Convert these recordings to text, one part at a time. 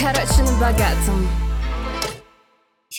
Короче, на богатом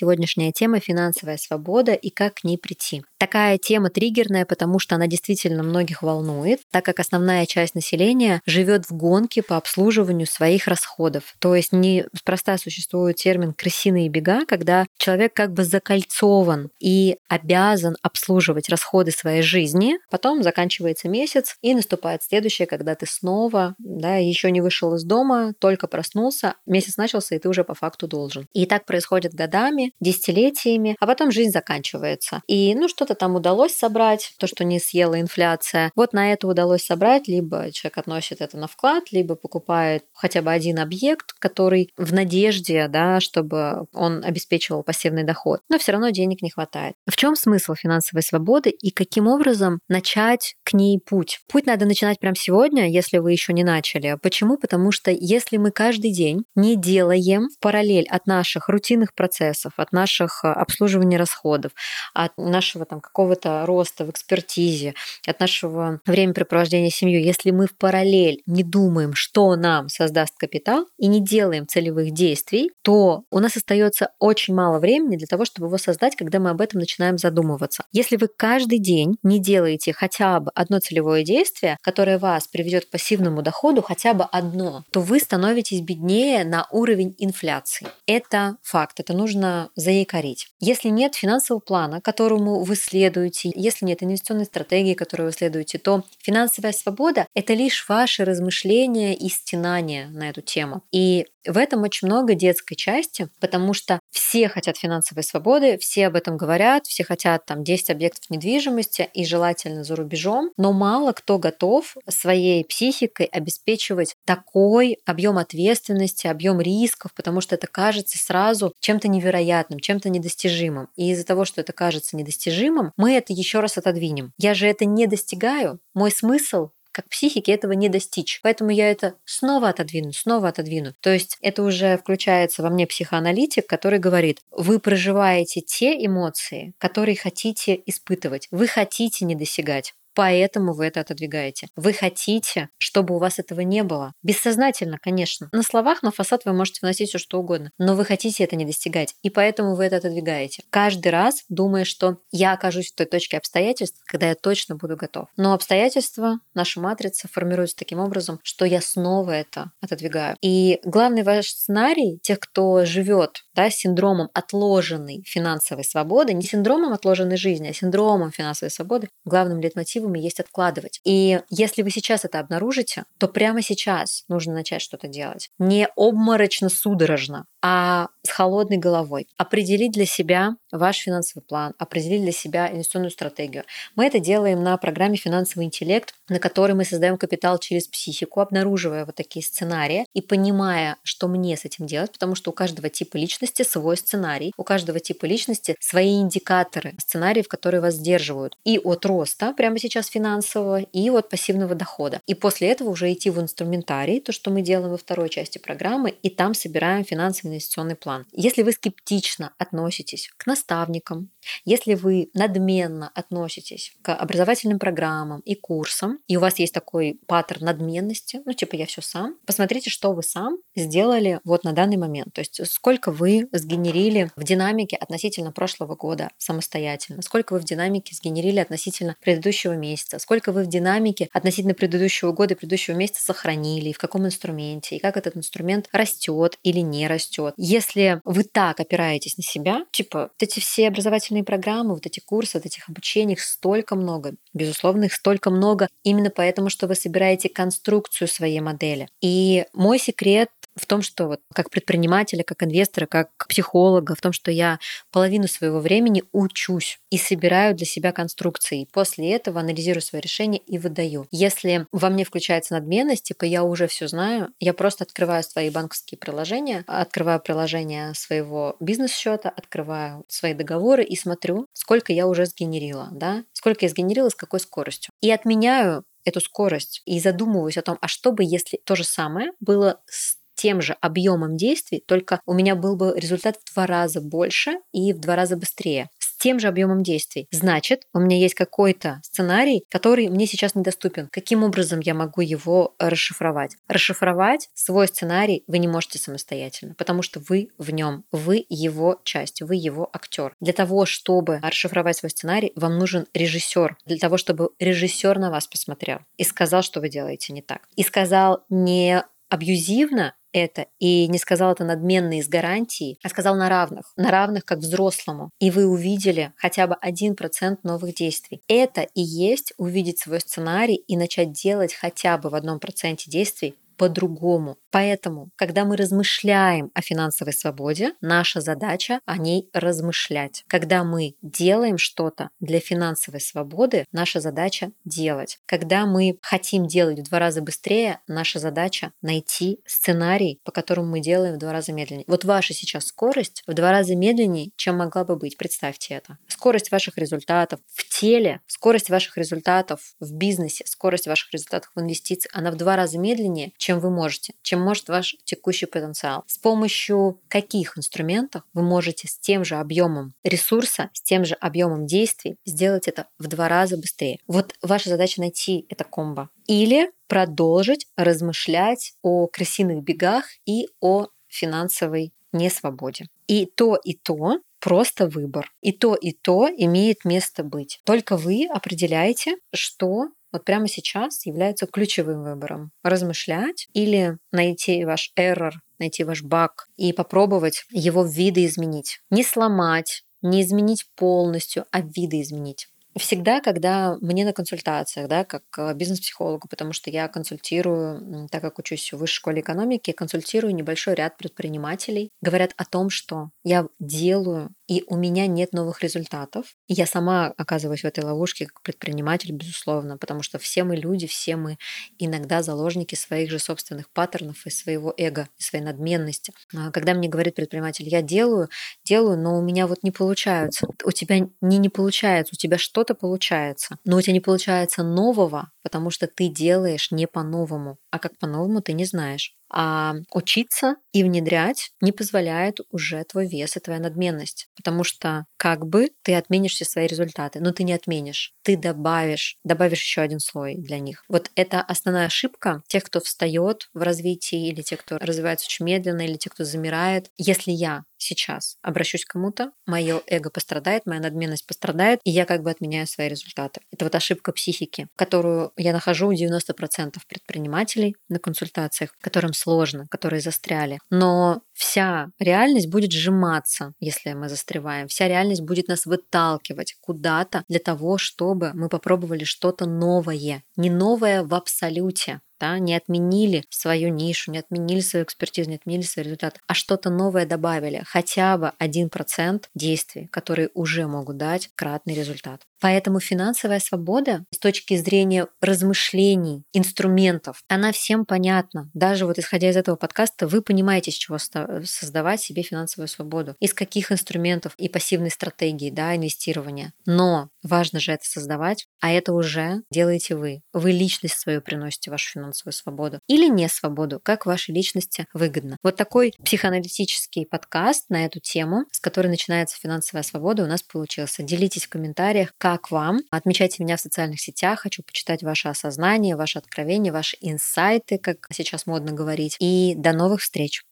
Сегодняшняя тема – финансовая свобода и как к ней прийти. Такая тема триггерная, потому что она действительно многих волнует, так как основная часть населения живет в гонке по обслуживанию своих расходов. То есть неспроста существует термин «крысиные бега», когда человек как бы закольцован и обязан обслуживать расходы своей жизни, потом заканчивается месяц, и наступает следующее, когда ты снова да, еще не вышел из дома, только проснулся, месяц начался, и ты уже по факту должен. И так происходит годами, десятилетиями, а потом жизнь заканчивается. И ну что-то там удалось собрать, то, что не съела инфляция. Вот на это удалось собрать, либо человек относит это на вклад, либо покупает хотя бы один объект, который в надежде, да, чтобы он обеспечивал пассивный доход. Но все равно денег не хватает. В чем смысл финансовой свободы и каким образом начать к ней путь? Путь надо начинать прямо сегодня, если вы еще не начали. Почему? Потому что если мы каждый день не делаем параллель от наших рутинных процессов, от наших э, обслуживания расходов, от нашего там какого-то роста в экспертизе, от нашего времяпрепровождения с семьей, если мы в параллель не думаем, что нам создаст капитал, и не делаем целевых действий, то у нас остается очень мало времени для того, чтобы его создать, когда мы об этом начинаем задумываться. Если вы каждый день не делаете хотя бы одно целевое действие, которое вас приведет к пассивному доходу, хотя бы одно, то вы становитесь беднее на уровень инфляции. Это факт, это нужно заякорить. Если нет финансового плана, которому вы следуете, если нет инвестиционной стратегии, которую вы следуете, то финансовая свобода — это лишь ваши размышления и стенания на эту тему. И в этом очень много детской части, потому что все хотят финансовой свободы, все об этом говорят, все хотят там 10 объектов недвижимости и желательно за рубежом, но мало кто готов своей психикой обеспечивать такой объем ответственности, объем рисков, потому что это кажется сразу чем-то невероятным, чем-то недостижимым. И из-за того, что это кажется недостижимым, мы это еще раз отодвинем. Я же это не достигаю. Мой смысл как психике этого не достичь. Поэтому я это снова отодвину, снова отодвину. То есть это уже включается во мне психоаналитик, который говорит, вы проживаете те эмоции, которые хотите испытывать. Вы хотите не достигать. Поэтому вы это отодвигаете. Вы хотите, чтобы у вас этого не было. Бессознательно, конечно. На словах, на фасад вы можете вносить все что угодно. Но вы хотите это не достигать. И поэтому вы это отодвигаете. Каждый раз думая, что я окажусь в той точке обстоятельств, когда я точно буду готов. Но обстоятельства, наша матрица формируется таким образом, что я снова это отодвигаю. И главный ваш сценарий тех, кто живет да, с синдромом отложенной финансовой свободы, не синдромом отложенной жизни, а синдромом финансовой свободы, главным лейтмотивом мотивами есть откладывать. И если вы сейчас это обнаружите, то прямо сейчас нужно начать что-то делать. Не обморочно, судорожно, а с холодной головой. Определить для себя ваш финансовый план, определить для себя инвестиционную стратегию. Мы это делаем на программе «Финансовый интеллект», на которой мы создаем капитал через психику, обнаруживая вот такие сценарии и понимая, что мне с этим делать, потому что у каждого типа личности свой сценарий, у каждого типа личности свои индикаторы, сценариев, которые вас сдерживают и от роста прямо сейчас финансового, и от пассивного дохода. И после этого уже идти в инструментарий, то, что мы делаем во второй части программы, и там собираем финансовый инвестиционный план. Если вы скептично относитесь к наставникам, если вы надменно относитесь к образовательным программам и курсам, и у вас есть такой паттерн надменности, ну типа я все сам, посмотрите, что вы сам сделали вот на данный момент. То есть сколько вы сгенерили в динамике относительно прошлого года самостоятельно, сколько вы в динамике сгенерили относительно предыдущего месяца, сколько вы в динамике относительно предыдущего года и предыдущего месяца сохранили, в каком инструменте, и как этот инструмент растет или не растет растет. Если вы так опираетесь на себя, типа вот эти все образовательные программы, вот эти курсы, вот этих обучений, их столько много. Безусловно, их столько много именно поэтому, что вы собираете конструкцию своей модели. И мой секрет в том, что вот как предпринимателя, как инвестора, как психолога, в том, что я половину своего времени учусь и собираю для себя конструкции. После этого анализирую свои решения и выдаю. Если во мне включается надменность, типа я уже все знаю, я просто открываю свои банковские приложения, открываю приложение своего бизнес-счета, открываю свои договоры и смотрю, сколько я уже сгенерила, да, сколько я сгенерила, с какой скоростью. И отменяю эту скорость и задумываюсь о том, а что бы, если то же самое было с тем же объемом действий, только у меня был бы результат в два раза больше и в два раза быстрее с тем же объемом действий. Значит, у меня есть какой-то сценарий, который мне сейчас недоступен. Каким образом я могу его расшифровать? Расшифровать свой сценарий вы не можете самостоятельно, потому что вы в нем, вы его часть, вы его актер. Для того, чтобы расшифровать свой сценарий, вам нужен режиссер. Для того, чтобы режиссер на вас посмотрел и сказал, что вы делаете не так. И сказал не абьюзивно, это и не сказал это надменно из гарантии, а сказал на равных, на равных как взрослому. И вы увидели хотя бы 1% новых действий. Это и есть увидеть свой сценарий и начать делать хотя бы в одном проценте действий по-другому. Поэтому, когда мы размышляем о финансовой свободе, наша задача о ней размышлять. Когда мы делаем что-то для финансовой свободы, наша задача делать. Когда мы хотим делать в два раза быстрее, наша задача найти сценарий, по которому мы делаем в два раза медленнее. Вот ваша сейчас скорость в два раза медленнее, чем могла бы быть. Представьте это. Скорость ваших результатов в теле, скорость ваших результатов в бизнесе, скорость ваших результатов в инвестициях, она в два раза медленнее, чем чем вы можете, чем может ваш текущий потенциал. С помощью каких инструментов вы можете с тем же объемом ресурса, с тем же объемом действий сделать это в два раза быстрее. Вот ваша задача найти это комбо. Или продолжить размышлять о крысиных бегах и о финансовой несвободе. И то, и то просто выбор. И то, и то имеет место быть. Только вы определяете, что вот прямо сейчас является ключевым выбором. Размышлять или найти ваш error, найти ваш баг и попробовать его видоизменить. Не сломать, не изменить полностью, а видоизменить. Всегда, когда мне на консультациях, да, как э, бизнес-психологу, потому что я консультирую, так как учусь в высшей школе экономики, консультирую небольшой ряд предпринимателей, говорят о том, что я делаю и у меня нет новых результатов. Я сама оказываюсь в этой ловушке как предприниматель, безусловно, потому что все мы люди, все мы иногда заложники своих же собственных паттернов и своего эго, и своей надменности. А когда мне говорит предприниматель, я делаю, делаю, но у меня вот не получается. У тебя не не получается, у тебя что-то получается, но у тебя не получается нового, потому что ты делаешь не по-новому, а как по-новому ты не знаешь. А учиться и внедрять не позволяет уже твой вес и твоя надменность. Потому что как бы ты отменишь все свои результаты, но ты не отменишь. Ты добавишь, добавишь еще один слой для них. Вот это основная ошибка тех, кто встает в развитии, или тех, кто развивается очень медленно, или тех, кто замирает. Если я сейчас обращусь к кому-то, мое эго пострадает, моя надменность пострадает, и я как бы отменяю свои результаты. Это вот ошибка психики, которую я нахожу у 90% предпринимателей на консультациях, которым сложно, которые застряли. Но вся реальность будет сжиматься, если мы застреваем. Вся реальность будет нас выталкивать куда-то для того, чтобы мы попробовали что-то новое. Не новое в абсолюте, да, не отменили свою нишу, не отменили свою экспертизу, не отменили свои результаты, а что-то новое добавили, хотя бы 1% действий, которые уже могут дать кратный результат. Поэтому финансовая свобода с точки зрения размышлений, инструментов, она всем понятна. Даже вот исходя из этого подкаста, вы понимаете, с чего создавать себе финансовую свободу, из каких инструментов и пассивной стратегии да, инвестирования. Но важно же это создавать, а это уже делаете вы. Вы личность свою приносите вашу финансовую свободу. Или не свободу, как вашей личности выгодно. Вот такой психоаналитический подкаст на эту тему, с которой начинается финансовая свобода, у нас получился. Делитесь в комментариях, как как вам. Отмечайте меня в социальных сетях. Хочу почитать ваше осознание, ваши откровения, ваши инсайты, как сейчас модно говорить. И до новых встреч!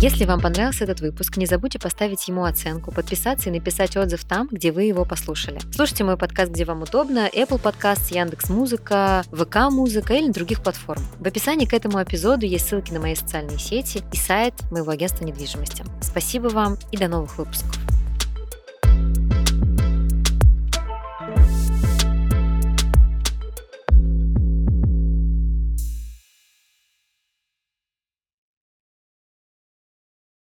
Если вам понравился этот выпуск, не забудьте поставить ему оценку, подписаться и написать отзыв там, где вы его послушали. Слушайте мой подкаст, где вам удобно, Apple Podcast, Яндекс Музыка, ВК Музыка или на других платформ. В описании к этому эпизоду есть ссылки на мои социальные сети и сайт моего агентства недвижимости. Спасибо вам и до новых выпусков.